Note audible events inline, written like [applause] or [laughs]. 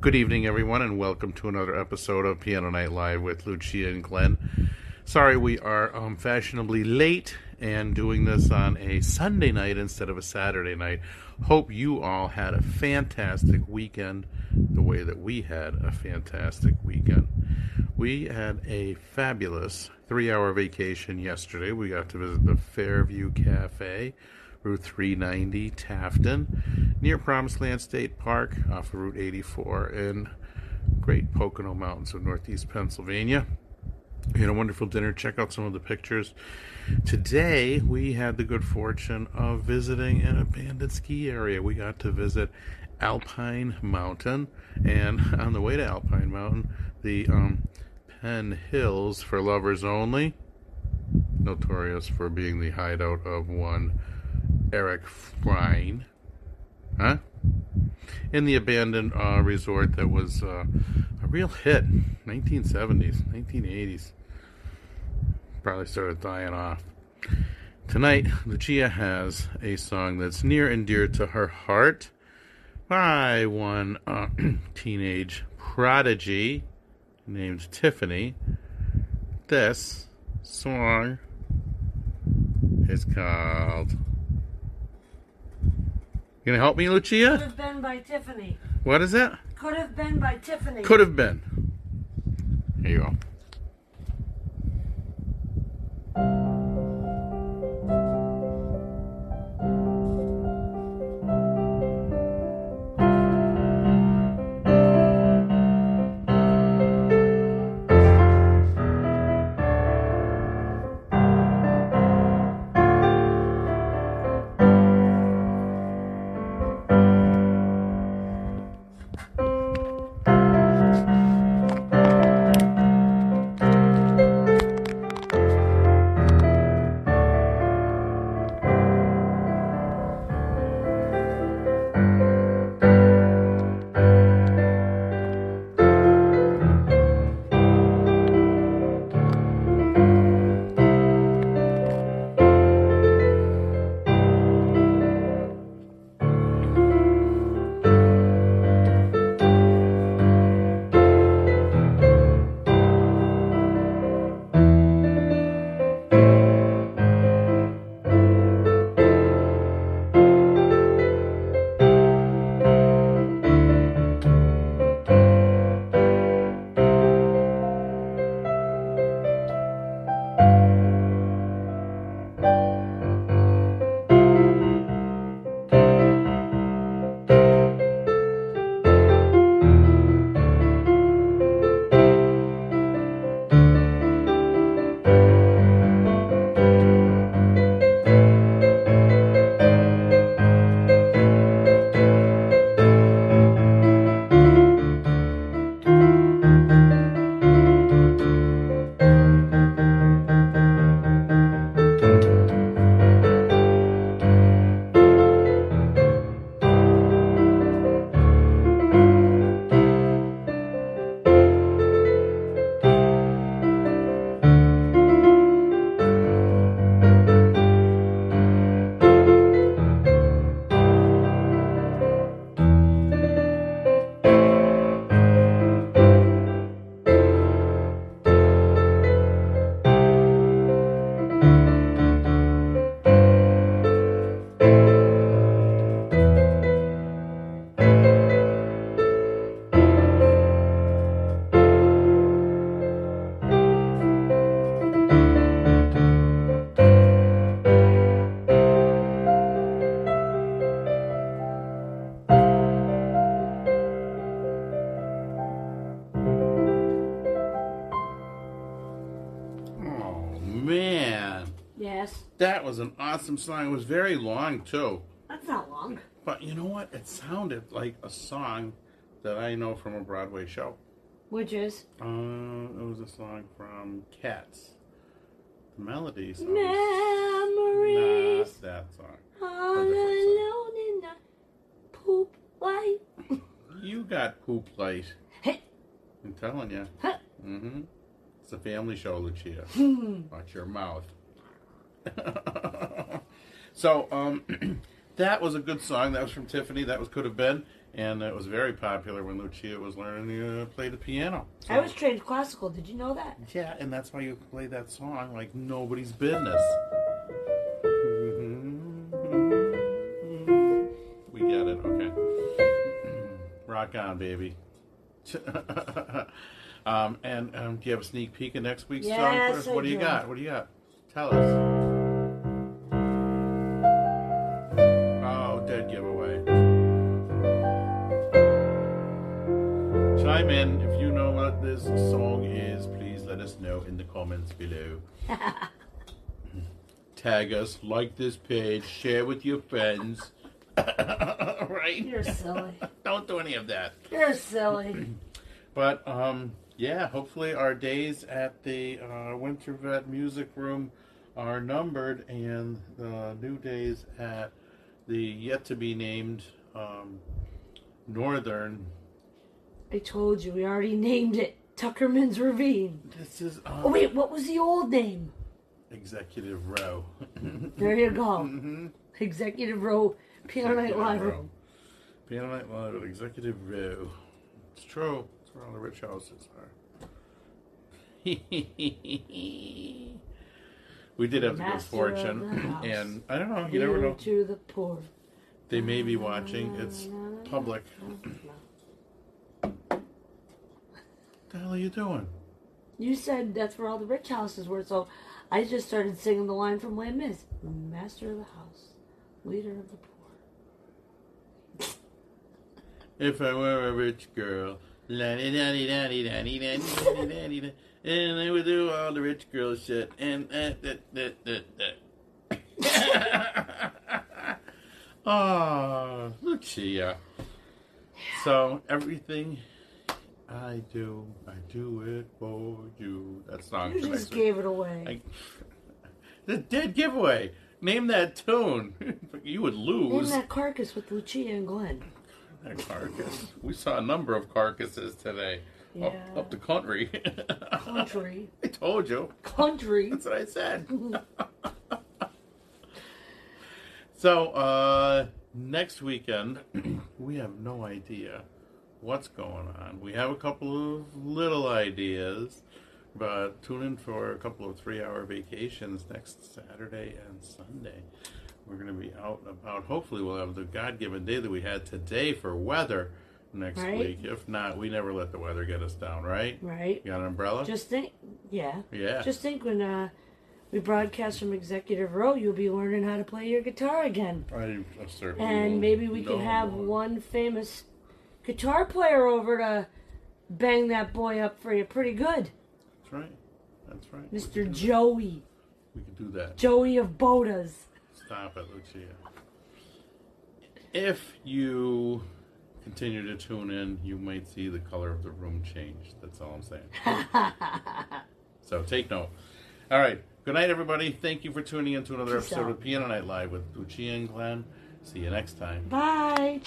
Good evening, everyone, and welcome to another episode of Piano Night Live with Lucia and Glenn. Sorry, we are um, fashionably late and doing this on a Sunday night instead of a Saturday night. Hope you all had a fantastic weekend the way that we had a fantastic weekend. We had a fabulous three hour vacation yesterday. We got to visit the Fairview Cafe, Route 390, Tafton, near Promised Land State Park off of Route 84 in Great Pocono Mountains of Northeast Pennsylvania. We had a wonderful dinner. Check out some of the pictures. Today, we had the good fortune of visiting an abandoned ski area. We got to visit Alpine Mountain, and [laughs] on the way to Alpine Mountain, the um, Penn Hills for lovers only, notorious for being the hideout of one Eric Frein, huh? In the abandoned uh, resort that was uh, a real hit, 1970s, 1980s. Probably started dying off. Tonight, Lucia has a song that's near and dear to her heart by one uh, [clears throat] teenage prodigy named Tiffany. This song is called. You gonna help me, Lucia? Could have been by Tiffany. What is it? Could have been by Tiffany. Could have been. Here you go. That was an awesome song. It was very long too. That's not long. But you know what? It sounded like a song that I know from a Broadway show. Which is Uh, it was a song from Cats. The melody sounds memories not that song. all alone in the poop light. [laughs] You got poop light. Hey. I'm telling you. Huh. Mm-hmm. It's a family show, Lucia. Watch your mouth. [laughs] so, um, [clears throat] that was a good song. That was from Tiffany. That was could have been, and it was very popular when Lucia was learning to play the piano. I was trained classical. Did you know that? Yeah, and that's why you play that song like nobody's business. We get it. Okay. Rock on, baby. [laughs] um, and um, do you have a sneak peek of next week's song? Yes? I What do you do. got? What do you got? Tell us. This song is. Please let us know in the comments below. [laughs] Tag us, like this page, share with your friends. [coughs] right? You're silly. [laughs] Don't do any of that. You're silly. [coughs] But um, yeah, hopefully our days at the uh, Winter Vet Music Room are numbered, and the new days at the yet to be named um, Northern. I told you, we already [laughs] named it Tuckerman's Ravine. This is um, Oh, wait, what was the old name? Executive Row. [laughs] There you go. hmm Executive Row Piano Night Live Piano Night Live Executive Row. It's true. It's where all the rich houses are. [laughs] we did have the good fortune, the [clears throat] and I don't know. You never know. to the poor. They may be watching. It's public. [clears throat] What the hell are you doing? You said that's where all the rich houses were, so I just started singing the line from Les Mis. Master of the house, leader of the poor. [laughs] If I were a rich girl, la di da di da di da di da di da di da, and I would do all the rich girl shit, and uh, that that that that. Oh, Lucia. So everything I do, I do it for you. That song You just gave it away. I, [laughs] the dead giveaway. Name that tune. [laughs] you would Name lose. that carcass with Lucia and Glenn. That carcass. We saw a number of carcasses today. Up, Yeah. up the country. [laughs] Country. I told you. Country. That's what I said. so, uh, next weekend, [clears throat] we have no idea what's going on. We have a couple of little ideas, but tune in for a couple of three hour vacations next Saturday and Sunday. We're going to be out and about. Hopefully, we'll have the God given day that we had today for weather next Right. week. If not, we never let the weather get us down, right? Right. You got an umbrella? Just think, yeah. yeah. Just think when uh, we broadcast from Executive Row, you'll be learning how to play your guitar again. I certainly And maybe we can have more. one famous guitar player over to bang that boy up for you pretty good. That's right. That's right. Mr. do Joey. that. We could do that. Joey of Bodas. Stop it, Lucia. If you continue to tune in, you might see the color of the room change. That's all I'm saying. [laughs] so take note. All right. Good night, everybody. Thank you for tuning in to another Peace episode out. of Piano Night Live with Lucia and Glenn. See you next time. Bye.